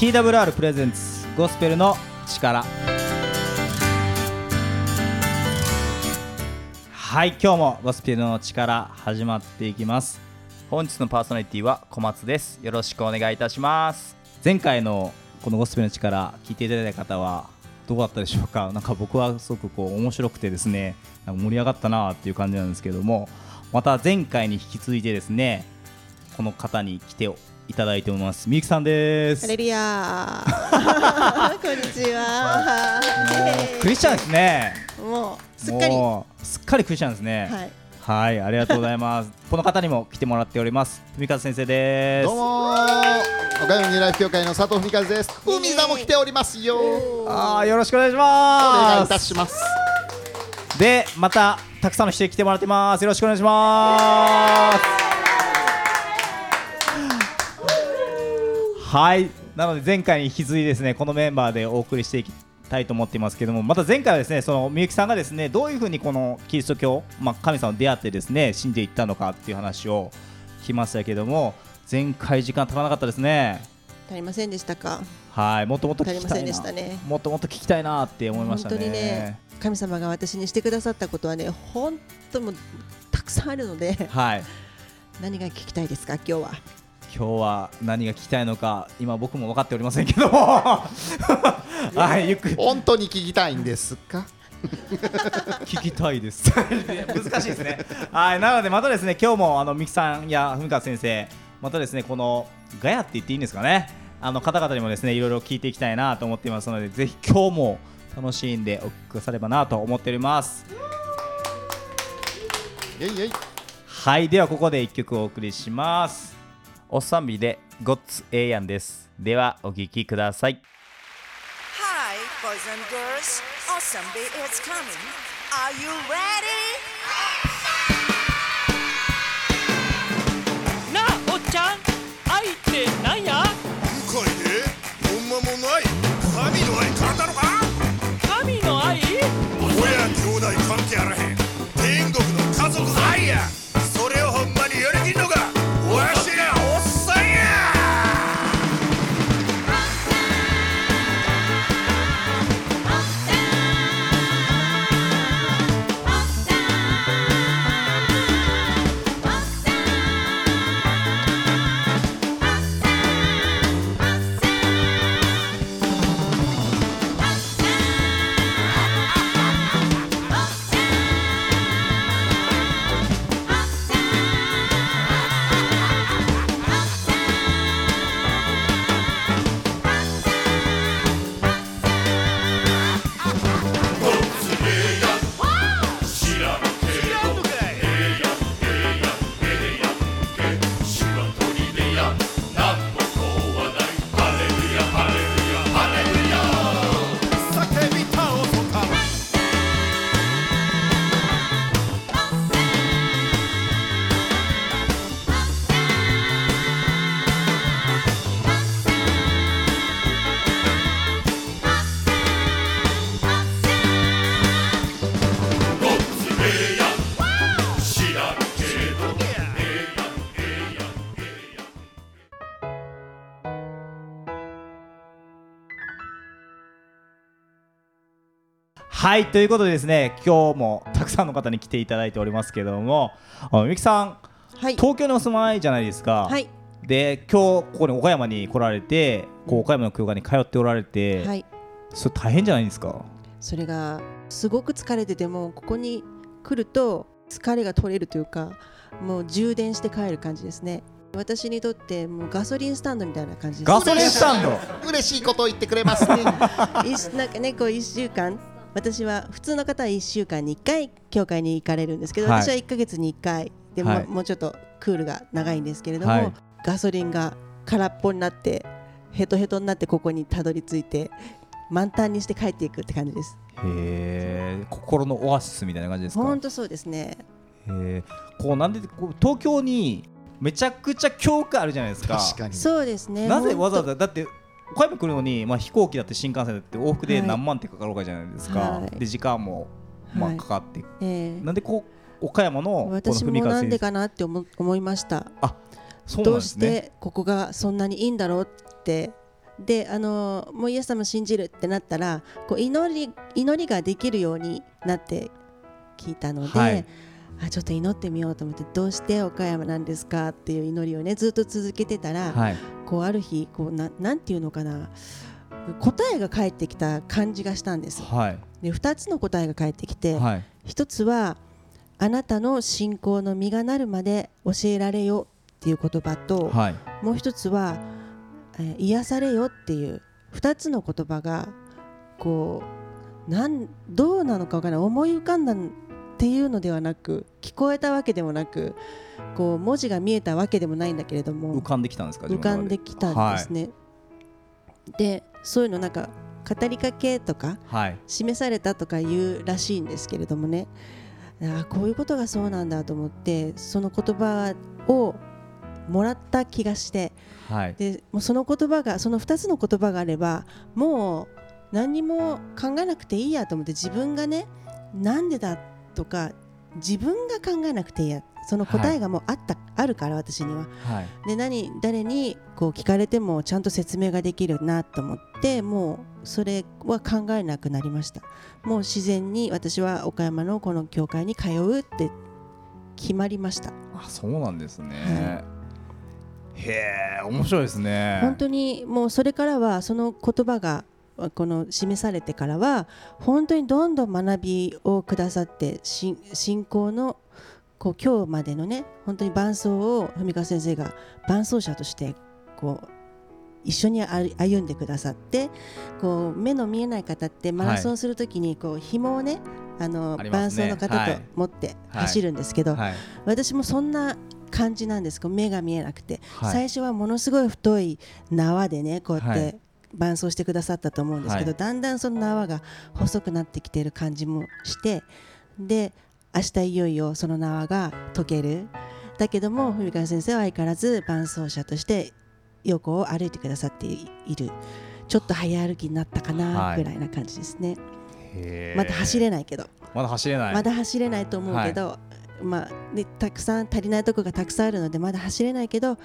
TWR プレゼンツゴスペルの力。はい今日もゴスペルの力始まっていきます。本日のパーソナリティは小松です。よろしくお願いいたします。前回のこのゴスペルの力聞いていただいた方はどうだったでしょうか？なんか僕はすごくこう面白くてですね盛り上がったなっていう感じなんですけどもまた前回に引き続いてですねこの方に来ていただいております。みゆきさんです。ハレルヤーこんにちは。クリスチャンですね。もうすっかり。はもうすっかりクリスチャンですね。い。はい、ありがとうございます。この方にも来てもらっております。文和先生です。どうもー。岡山ニューライフ協会の佐藤文和です。海座も来ておりますよ。おあーよろしくお願いし願ます。いいたします。でまたたくさんの人に来てもらってます。よろしくお願いしますはい。なので前回に引き続いてですねこのメンバーでお送りしていきたいと思っていますけどもまた前回はですねそのみゆきさんがですねどういうふうにこのキリスト教、まあ、神様に出会ってですね信じていったのかっていう話を聞きましたけども前回時間足らなかったですね。足りませんでしたか？はい。もっともっと聞足りませんできたいなしたね。もっともっと聞きたいなって思いましたね。本当にね神様が私にしてくださったことはね本当もうたくさんあるのではい。何が聞きたいですか今日は？今日は何が聞きたいのか今僕も分かっておりませんけども。はいゆっくり。本当に聞きたいんですか？聞きたいです。難しいですね。はいなのでまたですね今日もあのミキさんや文川先生またですねこのガヤって言っていいんですかね。あの方々にもですねいろいろ聞いていきたいなと思っていますのでぜひ今日も楽しんでお聞きくださればなと思っております。はいではここで一曲お送りしますおっさんびでゴッツええやんです。ではお聞きください。Hi, boys and girls. Awesome Day is coming. Are you ready? なあおっちゃん愛ってなんや？深いでほんまもない神の愛買ったのか？神の愛？親兄弟関係あらへん。天国の家族の愛やはいということでですね今日もたくさんの方に来ていただいておりますけどもみゆきさんはい。東京にお住まいじゃないですか、はい。で今日ここに岡山に来られてこう岡山の教会に通っておられて、はい。それ大変じゃないですか。それがすごく疲れててもここに来ると疲れが取れるというかもう充電して帰る感じですね。私にとってもうガソリンスタンドみたいな感じです。ガソリンスタンド。嬉しいことを言ってくれますね。一なんかねこう1週間私は普通の方は1週間に1回教会に行かれるんですけど、はい。私は1ヶ月に1回でも,、はい。もうちょっとクールが長いんですけれども、はい。ガソリンが空っぽになってヘトヘトになってここにたどり着いて満タンにして帰っていくって感じです。へえ心のオアシスみたいな感じですか？本当そうですね。へえこうなんでこう東京にめちゃくちゃ教会あるじゃないですか。確かに。そうですね。なぜわざわざざだって岡山来るのに、まあ、飛行機だって新幹線だって往復ではい。何万ってかかるわけじゃないですか、はい。で時間も、まあ、はい。かかって、ええ。なんでこう岡山の私もなんでかなって思思いました。そうなんどうしてここがそんなにいいんだろうって。であのもうイエス様信じるってなったらこう祈り祈りができるようになって聞いたので、はいあちょっと祈ってみようと思ってどうして岡山なんですか？っていう祈りをねずっと続けてたら、はい。こうある日こうななんていうのかな答えが返ってきた感じがしたんですはい。で2つの答えが返ってきて、はい。一つはあなたの信仰の実がなるまで教えられよっていう言葉と、はい。もう一つは、えー癒されよっていう2つの言葉がこうなんどうなのかわからない思い浮かんだっていうのではなく聞こえたわけでもなくこう文字が見えたわけでもないんだけれども浮かんできたんですか浮かんできたんですね。でそういうのなんか語りかけとかはい。示されたとか言うらしいんですけれどもね。あーこういうことがそうなんだと思ってその言葉をもらった気がしてはい。でもうその言葉がその2つの言葉があればもう何にも考えなくていいやと思って自分がねなんでだとか自分が考えなくていいやその答えがもうあった、あるから私には。はい。で何誰にこう聞かれてもちゃんと説明ができるなと思ってもうそれは考えなくなりました。もう自然に私は岡山のこの教会に通うって決まりました。あそうなんですね、へえ面白いですね。本当にもうそれからはその言葉がこの示されてからは本当にどんどん学びをくださって信信仰のこう今日までのね本当に伴奏を文川先生が伴奏者としてこう一緒に歩歩んでくださってこう目の見えない方ってマラソンするときにこう紐をねあの伴奏の方とはい持ってはい。走るんですけど、はい。私もそんな感じなんです。こう目が見えなくて、はい。最初はものすごい太い縄でねこうやっはい。て伴走してくださったと思うんですけど、はい。だんだんその縄が細くなってきている感じもしてで明日いよいよその縄が解ける。だけども文川先生は相変わらず伴走者として横を歩いてくださっている。ちょっと早歩きになったかはない。ぐらいな感じですね、へえまだ走れないけど。まだ走れない。まだ走れないと思うけど、まあね、たくさん足りないところがたくさんあるのでまだ走れないけど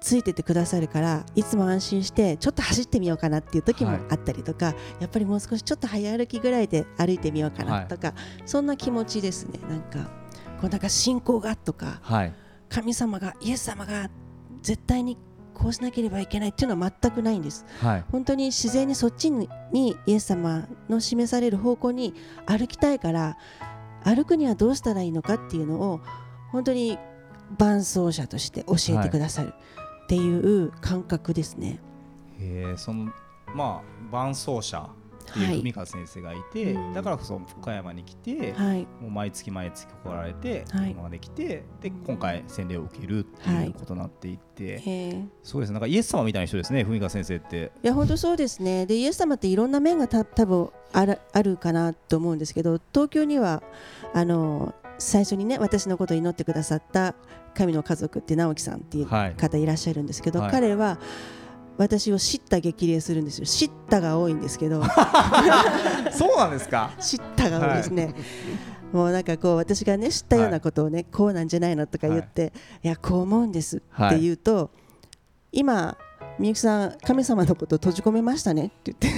ついててくださるからいつも安心してちょっと走ってみようかなっていう時もはい。あったりとか、やっぱりもう少しちょっと早歩きぐらいで歩いてみようかはないとか、そんな気持ちですね。なんかこうなんか信仰がとかはい。神様がイエス様が絶対にこうしなければいけないっていうのは全くないんです。はい。本当に自然にそっちににイエス様の示される方向に歩きたいから歩くにはどうしたらいいのかっていうのを本当に伴走者として教えてくださるっていう感覚ですね。へえそのまあ伴走者っていうはい。文川先生がいて、うん。だからこそ岡山に来て、はい、もう毎月毎月来られて、はい。今まで来てで今回洗礼を受けるっていうことになっていって、え。ーそうですね。なんかイエス様みたいな人ですね文川先生って。いや本当そうですね。でイエス様っていろんな面がた多分あるあるかなと思うんですけど東京にはあの最初にね私のことを祈ってくださった神の家族って直樹さんっていうはい。方いらっしゃるんですけど、はい。彼は私を叱咤激励するんですよ。叱咤が多いんですけど。そうなんですか？叱咤が多いですね、もうなんかこう私がね知ったようなことをね、こうなんじゃないのとか言って、い、やこう思うんですって言うと、今みゆきさん神様のことを閉じ込めましたね？って言って。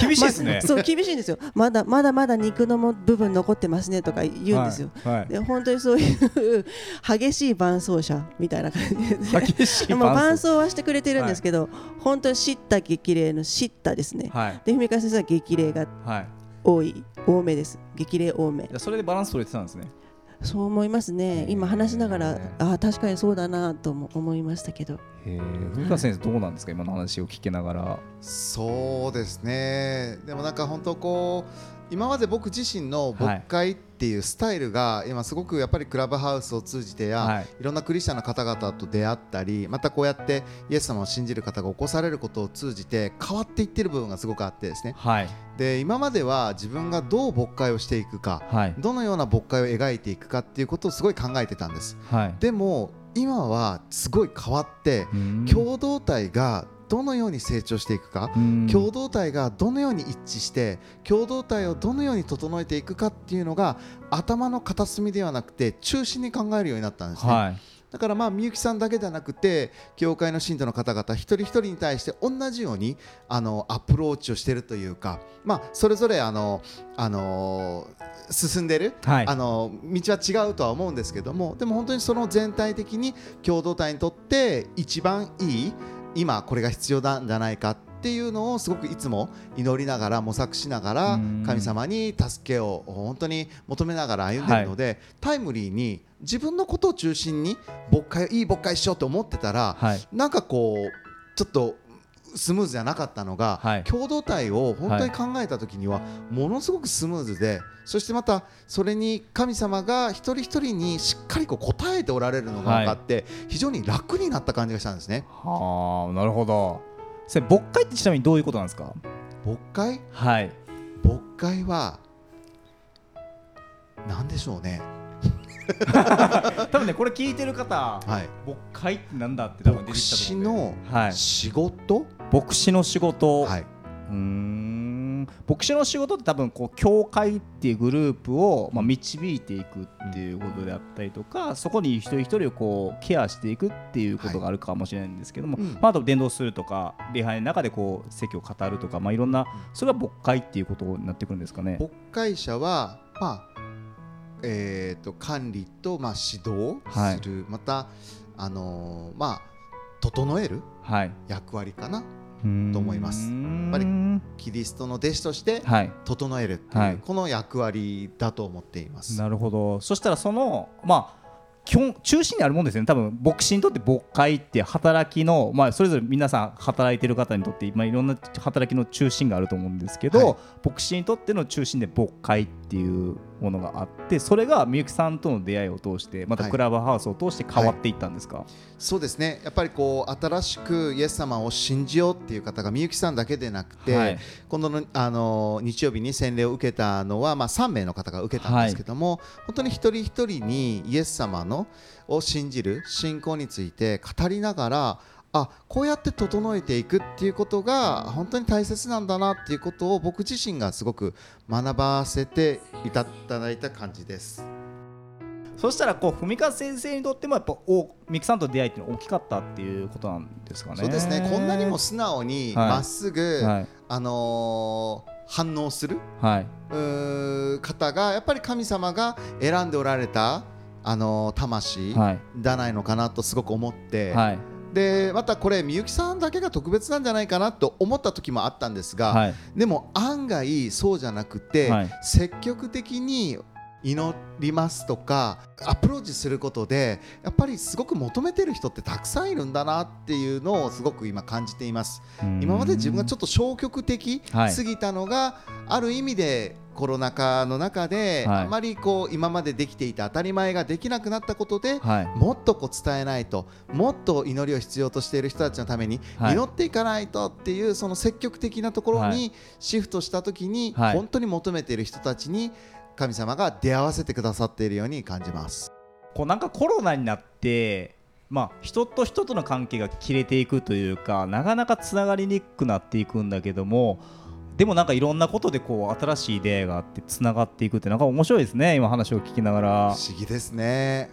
厳しいですね。ま、そう厳しいんですよ。まだまだまだ肉のも部分残ってますね？とか言うんですよ、はいはい。で本当にそういう激しい伴走者みたいな感じで。激しいまあ伴伴走走はしてくれてるんですけど、本当に叱咤激励の叱咤ですね、はい。で文川先生は激励がはい。多い多めです。激励多め。それでバランス取れてたんですねそう思いますね。今話しながらああ確かにそうだなとも思いましたけど。へえ文川先生どうなんですか？今の話を聞きながら。そうですね。でもなんか本当こう今まで僕自身の牧会っていうスタイルが今すごくやっぱりクラブハウスを通じてや、はい。い、ろんなクリスチャンの方々と出会ったりまたこうやってイエス様を信じる方が起こされることを通じて変わっていってる部分がすごくあってですね。はい。で今までは自分がどう牧会をしていくかはい。どのような牧会を描いていくかっていうことをすごい考えてたんです。はい。でも今はすごい変わってうん。共同体がどのように成長していくかうん。共同体がどのように一致して共同体をどのように整えていくかっていうのが頭の片隅ではなくて中心に考えるようになったんですね、はい。だからまあみゆきさんだけではなくて教会の信徒の方々一人一人に対して同じようにあのアプローチをしているというか、まあ、それぞれあの、あの進んでる、はい。あの道は違うとは思うんですけどもでも本当にその全体的に共同体にとって一番いい今これが必要なんじゃないかっていうのをすごくいつも祈りながら模索しながらうん。神様に助けを本当に求めながら歩んでいるので、タイムリーに自分のことを中心に牧会いい牧会しようと思ってたら、はい。なんかこうちょっとスムーズじゃなかったのが、はい。共同体を本当に考えた時にはものすごくスムーズでそしてまたそれに神様が一人一人にしっかりこう答えておられるのが分かって、非常に楽になった感じがしたんですね。はあなるほど。それ牧会ってちなみにどういうことなんですか？牧会？はい。牧会は何でしょうね。多分ねこれ聞いてる方はい、牧会ってなんだって多分出牧てきたと師思うんで。のはい。仕事、牧師の仕事、はい、うーん。牧師の仕事って多分こう教会っていうグループを、まあ、導いていくっていうことであったりとか、そこに一人一人をこうケアしていくっていうことがあるかもしれないんですけども、うん。まあ、あと伝道するとか礼拝の中でこう説教を語るとか、まあ、いろんなそれが牧会っていうことになってくるんですかね。牧会者は、まあえー、と管理と、まあ、指導する、また、あのーまあ、整えるはい。役割かなとと思います。やっぱりキリストの弟子としてはい。整えるっていこの役割だと思っています。なるほど。そしたらそのまあ基本中心にあるもんですよね。多分牧師にとって牧会って働きの、まあ、それぞれ皆さん働いてる方にとって、まあ、いろんな働きの中心があると思うんですけど、はい。牧師にとっての中心で牧会っていうものがあってそれがみゆきさんとの出会いを通してまたはい。クラブハウスを通して変わっていったんですか、そうですね。やっぱりこう新しくイエス様を信じようっていう方がみゆきさんだけでなくて、はい。今度のあの日曜日に洗礼を受けたのは、まあ、3名の方が受けたんですけども、本当に一人一人にイエス様のを信じる信仰について語りながらあこうやって整えていくっていうことが本当に大切なんだなっていうことを僕自身がすごく学ばせていただいた感じです。そしたらこう文川先生にとってもやっぱおみゆきさんと出会いっていうのは大きかったっていうことなんですかね。そうですね。こんなにも素直にはい。まっすぐ、はい。あのー反応するはい。方がやっぱり神様が選んでおられた、あのー魂はい。じゃないのかなとすごく思って、はいでまたこれみゆきさんだけが特別なんじゃないかなと思った時もあったんですが、はい。でも案外そうじゃなくて、はい。積極的に祈りますとかアプローチすることでやっぱりすごく求めてる人ってたくさんいるんだなっていうのをすごく今感じています。今まで自分がちょっと消極的はい。すぎたのが、ある意味でコロナ禍の中で、はい。あまりこう今までできていた当たり前ができなくなったことで、はい。もっとこう伝えないともっと祈りを必要としている人たちのためにはい。祈っていかないとっていうその積極的なところはにシフトした時にはい。本当に求めている人たちに神様が出会わせてくださっているように感じます。こうなんかコロナになってまあ人と人との関係が切れていくというかなかなかつながりにくくなっていくんだけどもでもなんかいろんなことでこう新しい出会いがあってつながっていくってなんか面白いですね今話を聞きながら不思議ですね。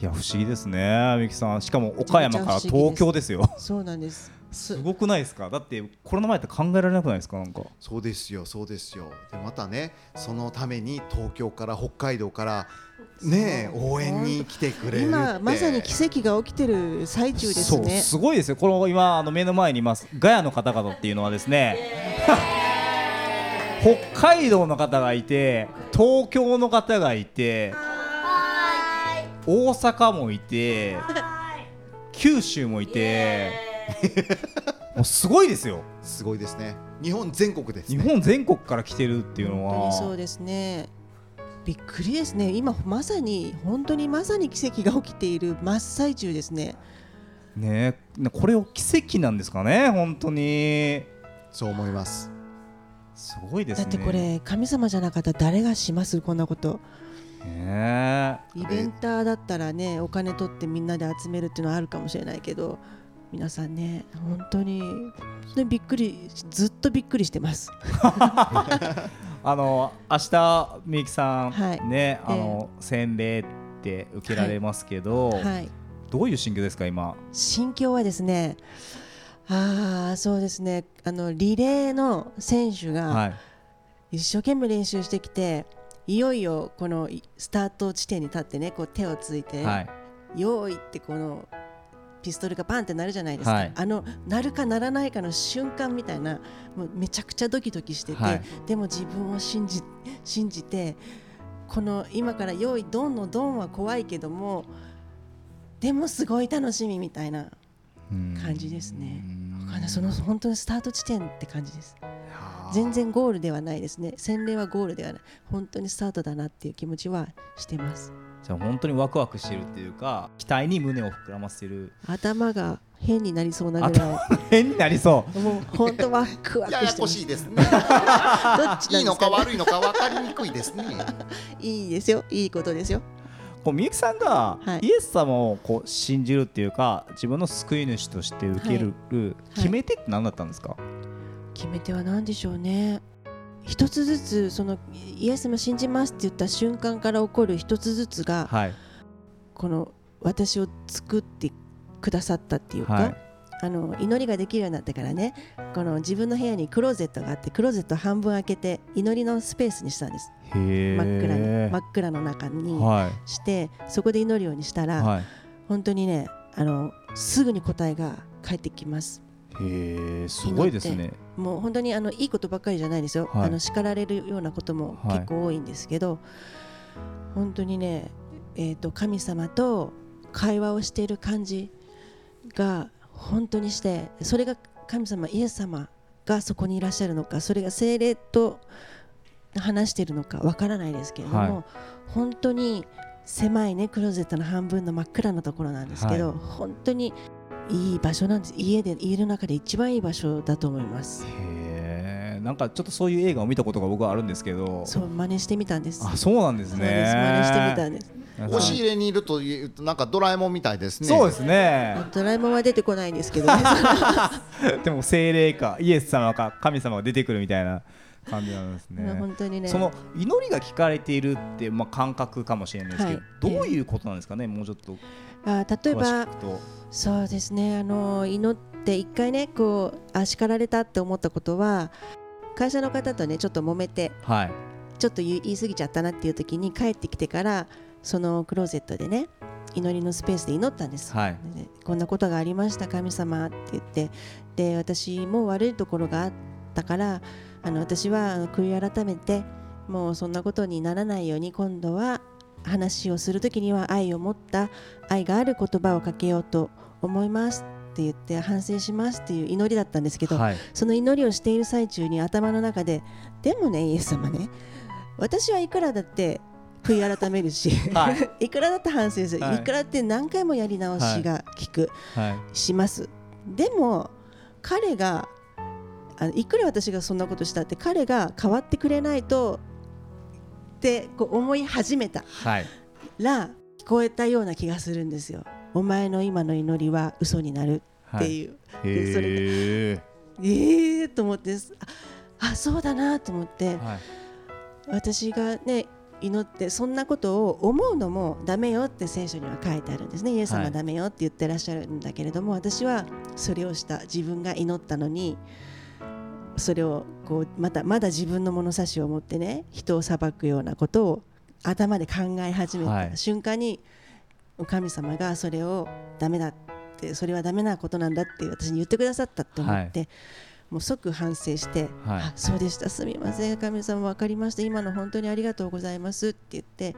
いや不思議ですねみゆきさんしかも岡山から東京ですよそうなんです。す。ごくないですか？だってコロナ前って考えられなくないですか？なんか。そうですよそうですよ。でまたねそのために東京から北海道からね応援に来てくれるって。今まさに奇跡が起きてる最中ですそうね。すごいですよ。この今あの目の前にいます。ガヤの方々っていうのはですね。北海道の方がいて東京の方がいて大阪もいて九州もいて もうすごいですよ。すごいですね。日本全国です、ね、日本全国から来てるっていうの本当にそうはですね。びっくりですね。今まさに本当にまさに奇跡が起きている真っ最中ですね。ねこれを奇跡なんですかね本当に。そう思います。すごいですね。だってこれ神様じゃなかったら誰がします？こんなこと。ね。イベンターだったらねお金取ってみんなで集めるっていうのはあるかもしれないけど皆さんね本当にびっくりずっとびっくりしてます。あの明日みゆきさん、はい。ねあの洗礼って受けられますけど、はい。どういう心境ですか今？心境はですねああそうですね。あのリレーの選手がはい。一生懸命練習してきていよいよこのいスタート地点に立ってねこう手をついて、はい。用意ってこのピストルがバンってなるじゃないですか、はいあのなるかならないかの瞬間みたいなもうめちゃくちゃドキドキしてて、はいでも自分を信じ信じてこの今から用意ドンのドンは怖いけどもでもすごい楽しみみたいな感じですね。その本当にスタート地点って感じです。全然ゴールではないですね。洗礼はゴールではない。本当にスタートだなっていう気持ちはしてます。じゃあ本当にワクワクしてるっていうか期待に胸を膨らませてる頭が変になりそうなぐら 変になりそうい。もう本当ワクワクややこしてます。しいですね どっちなんですか、ね、いいのか悪いのか分かりにくいですね いいですよ。いいことですよ。こうみゆきさんがはいイエス様をこう信じるっていうか自分の救い主として受ける決め手って何だったんですか、決め手は何でしょうね。一つずつそのイエス様信じますって言った瞬間から起こる一つずつがはい。この私を作ってくださったっていうか、はい。あの祈りができるようになってからねこの自分の部屋にクローゼットがあってクローゼット半分開けて祈りのスペースにしたんです。真っ暗に真っ暗の中にはしてそこで祈るようにしたら、いはい。本当にねあのすぐに答えが返ってきますへえすごいですね。もう本当にあのいいことばっかりじゃないですよ、はい。あの叱られるようなこともはい結構多いんですけど、本当にね、えー、と神様と会話をしている感じが本当にしてそれが神様イエス様がそこにいらっしゃるのかそれが精霊と話しているのかわからないですけれども、はい。本当に狭いねクローゼットの半分の真っ暗なところなんですけど、はい。本当にいい場所なんです。家で家の中で一番いい場所だと思います。へえなんかちょっとそういう映画を見たことが僕はあるんですけど。そう真似してみたんです。あそうなんですね。です。真似してみたんです。押し入れにいるというとなんかドラえもんみたいですね。そうですね。ドラえもんは出てこないんですけどね。でも精霊かイエス様か神様が出てくるみたいな感じなんですね。本当にね。その祈りが聞かれているって、まあ、感覚かもしれないですけど、はい。どういうことなんですかね、もうちょっとあ例えば。そうですね。あの祈って一回ねこうあ叱られたって思ったことは会社の方とねちょっと揉めてはい、ちょっと言い過ぎちゃったなっていう時に帰ってきてからそのクローゼットでね祈りのスペースで祈ったんです、はい、でこんなことがありました神様って言って。で私も悪いところがあったからあの私は悔い改めてもうそんなことにならないように今度は話をする時には愛を持った愛がある言葉をかけようと思いますって言って反省しますっていう祈りだったんですけど、はい、その祈りをしている最中に頭の中ででもねイエス様ね私はいくらだって悔い改めるし、、はい。くらだって反省する、はい。い、くらだって何回もやり直しが効く、はい、します。でも彼があのいくら私がそんなことしたって彼が変わってくれないとってこう思い始めたはい、ら聞こえたような気がするんですよ。お前の今の祈りは嘘になるっていう、でそれええー、と思ってああそうだなと思ってえ、はい、私がね祈ってそんなことを思うのもダメよって聖書には書いてあるんですね。イエス様ははいダメよって言ってらっしゃるんだけれども、私はそれをした。自分が祈ったのにそれをこうまたまだ自分の物差しを持ってね人を裁くようなことを頭で考え始めはい。た瞬間に、神様がそれをダメだってそれはダメなことなんだって私に言ってくださったと思って、もう即反省して、はいあそうでしたすみません神様分かりました。今の本当にありがとうございますって言って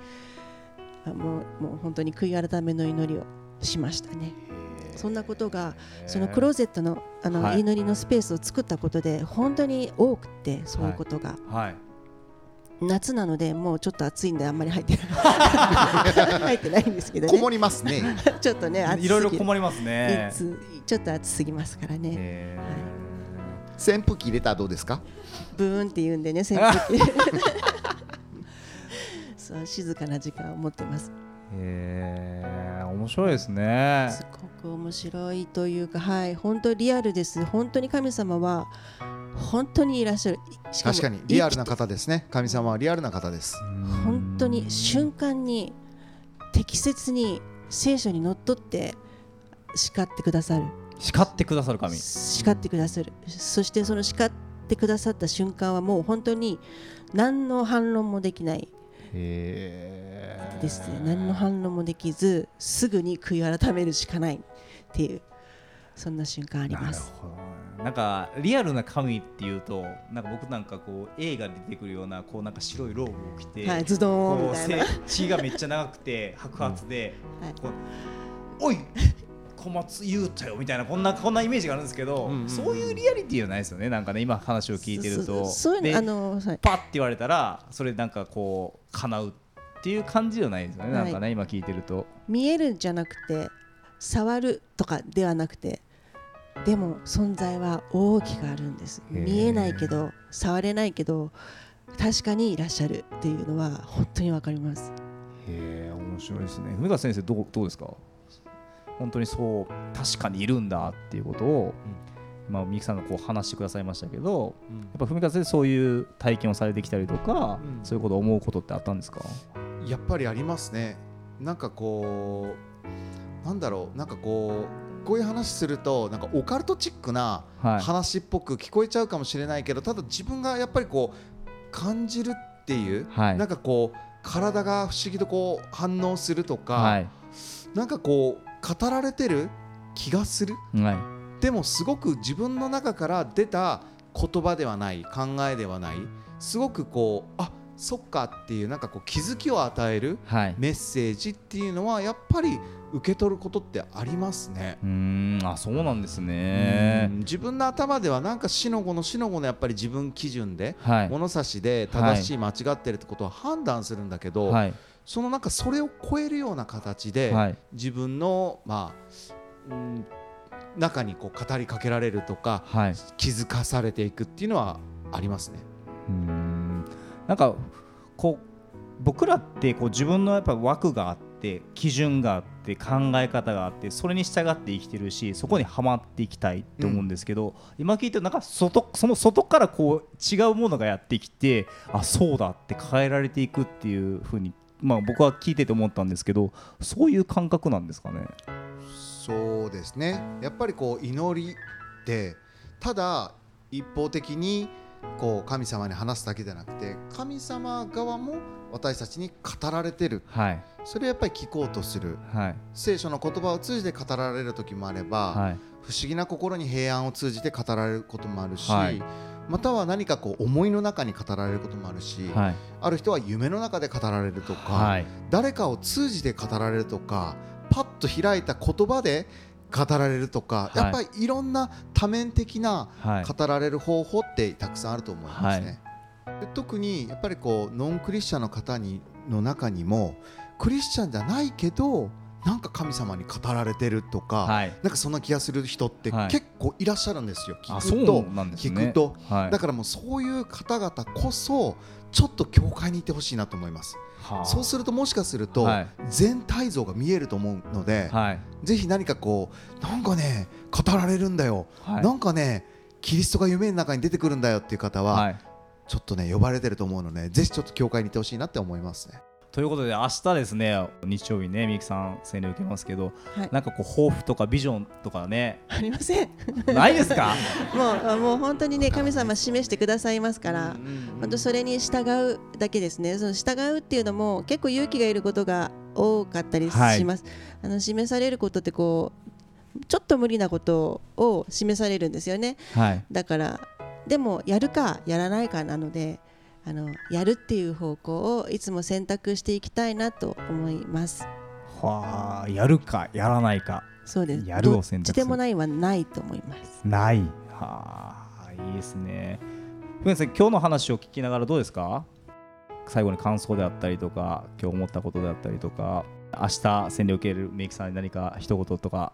あもうもう本当に悔い改めの祈りをしましたねそんなことがそのクローゼットのあの、はい。祈りのスペースを作ったことで本当に多くてそういうことが、はい、夏なのでもうちょっと暑いんであんまり入ってない。入ってないんですけどね。こもりますね。ちょっとね暑すぎいろいろ困りますね。ちょっと暑すぎますからね。へ扇風機入れたらどうですか？ブーンって言うんでね扇風機。そう静かな時間を持ってます。え、へえ、面白いですね。すごく面白いというかはい。本当リアルです。本当に神様は本当にいらっしゃる。しも確かにリアルな方ですね。神様はリアルな方です。本当に瞬間に適切に聖書にのっとって叱ってくださる。叱ってくださる神。叱ってくださる。そしてその叱ってくださった瞬間はもう本当に何の反論もできない。へですね。何の反論もできずすぐに悔い改めるしかないっていうそんな瞬間ありなるますほど。ねなんかリアルな神っていうとなんか僕なんかこう映画で出てくるようなこうなんか白いローブを着て、はいズドーンみたいな。せ血がめっちゃ長くて白髪で、はい。こうおい小松言うたよみたいなこんなこんなイメージがあるんですけど、うんうんうん。そういうリアリティじゃないですよねなんかね今話を聞いてると。そそういうあのはい。パッて言われたらそれなんかこう叶うっていう感じじゃないですよね、はい。なんかね今聞いてると。見えるんじゃなくて触るとかではなくてでも存在は大きくあるんです。見えないけど触れないけど確かにいらっしゃるっていうのは本当にわかります。へえ面白いですね。文川先生どうどうですか？本当にそう確かにいるんだっていうことを、まあみゆきさんがこう話してくださいましたけどやっぱ文川先生そういう体験をされてきたりとか、うん。そういうことを思うことってあったんですか？やっぱりありますね。なんかこうなんだろう。なんかこうこういう話するとなんかオカルトチックなはい。話っぽく聞こえちゃうかもしれないけどただ自分がやっぱりこう感じるっていう、はい。なんかこう体が不思議とこう反応するとか、はい。なんかこう語られてる気がする。はい。でもすごく自分の中から出た言葉ではない考えではないすごくこうあそっかっていうなんかこう気づきを与えるはい。メッセージっていうのはやっぱり受け取ることってありますね。うーん。あそうなんですね。うん。自分の頭ではなんか死の子の死の子のやっぱり自分基準ではい。物差しで正しい間違ってるってことは判断するんだけど、はいそのなんかそれを超えるような形で、はい。自分のまあ、うん、中にこう語りかけられるとかはい。気づかされていくっていうのはありますね。うーん。なんかこう僕らってこう自分のやっぱ枠があって基準があって考え方があってそれに従って生きてるしそこにはまっていきたいって思うんですけど、今聞いてなんか外その外からこう違うものがやってきてあそうだって変えられていくっていうふうに、まあ、僕は聞いてて思ったんですけどそういう感覚なんですかね？そうですね。やっぱりこう祈りってただ一方的にこう神様に話すだけじゃなくて神様側も私たちに語られてる。はい。それをやっぱり聞こうとする。はい。聖書の言葉を通じて語られる時もあれば、はい。不思議な心に平安を通じて語られることもあるし、はいまたは何かこう思いの中に語られることもあるし、はい。ある人は夢の中で語られるとか、はい。誰かを通じて語られるとかパッと開いた言葉で語られるとか、はい。やっぱりいろんな多面的なはい。語られる方法ってたくさんあると思いますね。で特にやっぱりこうノンクリスチャンの方にの中にもクリスチャンじゃないけどなんか神様に語られてるとか、はい。なんかそんな気がする人ってはい。結構いらっしゃるんですよ、あ聞くとね。聞くと、はい。だからもうそういう方々こそちょっと教会にいてほしいなと思います。はあ。そうするともしかすると、はい。全体像が見えると思うので、はい。ぜひ何かこうなんかね語られるんだよ、はい。なんかねキリストが夢の中に出てくるんだよっていう方は、はい。ちょっとね呼ばれてると思うのでぜひちょっと教会にいてほしいなって思いますねということで明日ですね日曜日ねみゆきさん洗礼受けますけど、はい。なんかこう抱負とかビジョンとかね。ありません。ないですか？もうもう本当にね神様示してくださいますから本当それに従うだけですね。その従うっていうのも結構勇気がいることが多かったりしはい。ます、あの示されることってこうちょっと無理なことを示されるんですよね。はい。だからでもやるかやらないかなのであのやるっていう方向をいつも選択していきたいなと思います。はあやるかやらないか。そうです。やるを選択する。どっちでもないはないと思います。ない。はあいいですね。ふんさん今日の話を聞きながらどうですか？最後に感想であったりとか今日思ったことであったりとか明日洗礼を受けるメイクさんに何か一言とか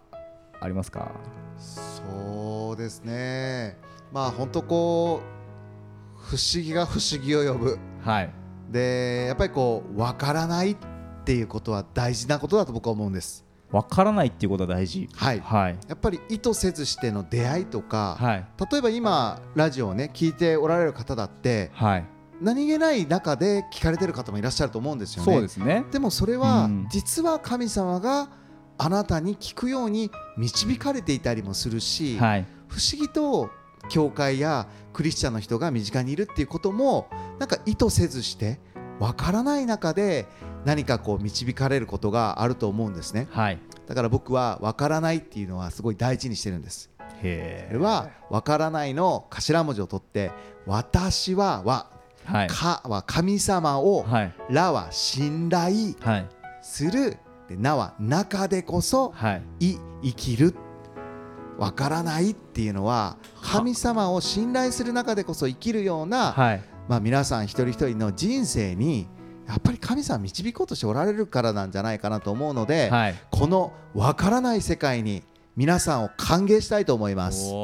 ありますか？そうですね。まあ本当こう不思議が不思議を呼ぶ。はい。でやっぱりこう分からないっていうことは大事なことだと僕は思うんです。わからないっていうことは大事。はい。はい。やっぱり意図せずしての出会いとか、はい。例えば今ラジオをね聞いておられる方だってはい。何気ない中で聞かれてる方もいらっしゃると思うんですよね。そうですね。でもそれは、うん。実は神様があなたに聞くように導かれていたりもするし、はい。不思議と教会やクリスチャンの人が身近にいるっていうこともなんか意図せずしてわからない中で何かこう導かれることがあると思うんですね。はい。だから僕はわからないっていうのはすごい大事にしてるんです。へそれはわからないの頭文字を取って私はははい。かは神様を、はい。らは信頼はい。する。でなは中でこそはい。い生きる。わからないっていうのは神様を信頼する中でこそ生きるような、はい。まあ、皆さん一人一人の人生にやっぱり神様導こうとしておられるからなんじゃないかなと思うので、はい。このわからない世界に皆さんを歓迎したいと思います。不お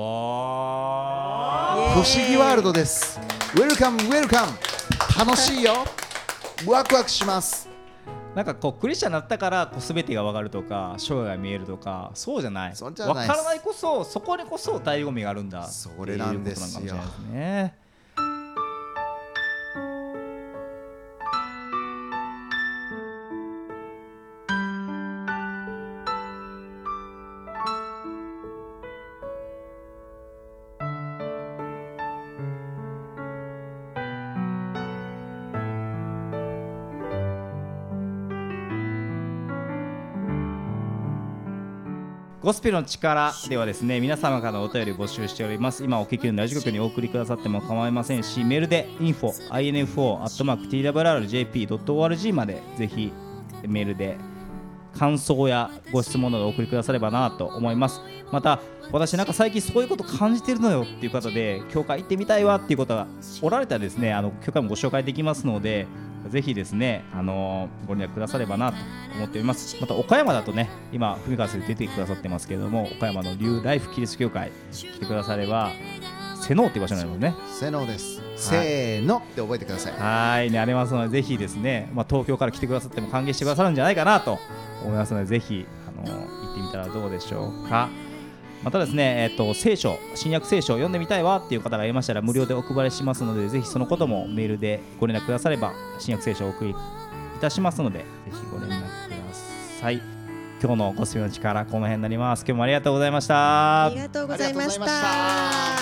思議ワールドです。ウェルカムウェルカム楽しいよ。ワクワクしますなんかこうクリスチャンになったからこう全てが分かるとか生涯が見えるとかそうじゃない。分からないこそそこにこそ醍醐味があるんだそれなんですよっていうことなのかもしれないですねゴスペルの力ではですね皆様からのお便り募集しております。今お聞きのラジオ局にお送りくださっても構いませんしメールで info info twrjp.org までぜひメールで感想やご質問などお送りくださればなと思います。また私なんか最近そういうこと感じてるのよっていう方で教会行ってみたいわっていう方がおられたらですねあの教会もご紹介できますのでぜひですね、あのご連絡くださればなと思っております。また岡山だとね、今、文川先生出てくださってますけれども、岡山のニューライフキリスト教会来てくだされば、瀬能って場所になりますね。せーのです、せーのって覚えてくださいはい、ね、ありますので、ぜひですね、まあ、東京から来てくださっても歓迎してくださるんじゃないかなと思いますので、ぜひ、あの行ってみたらどうでしょうか。またですね、えっと聖書、新約聖書を読んでみたいわっていう方がいましたら、無料でお配りしますので、ぜひそのこともメールでご連絡くだされば、新約聖書をお送りいたしますので、ぜひご連絡ください。今日のコスメの力、この辺になります。今日もありがとうございましたあり。がとうございました。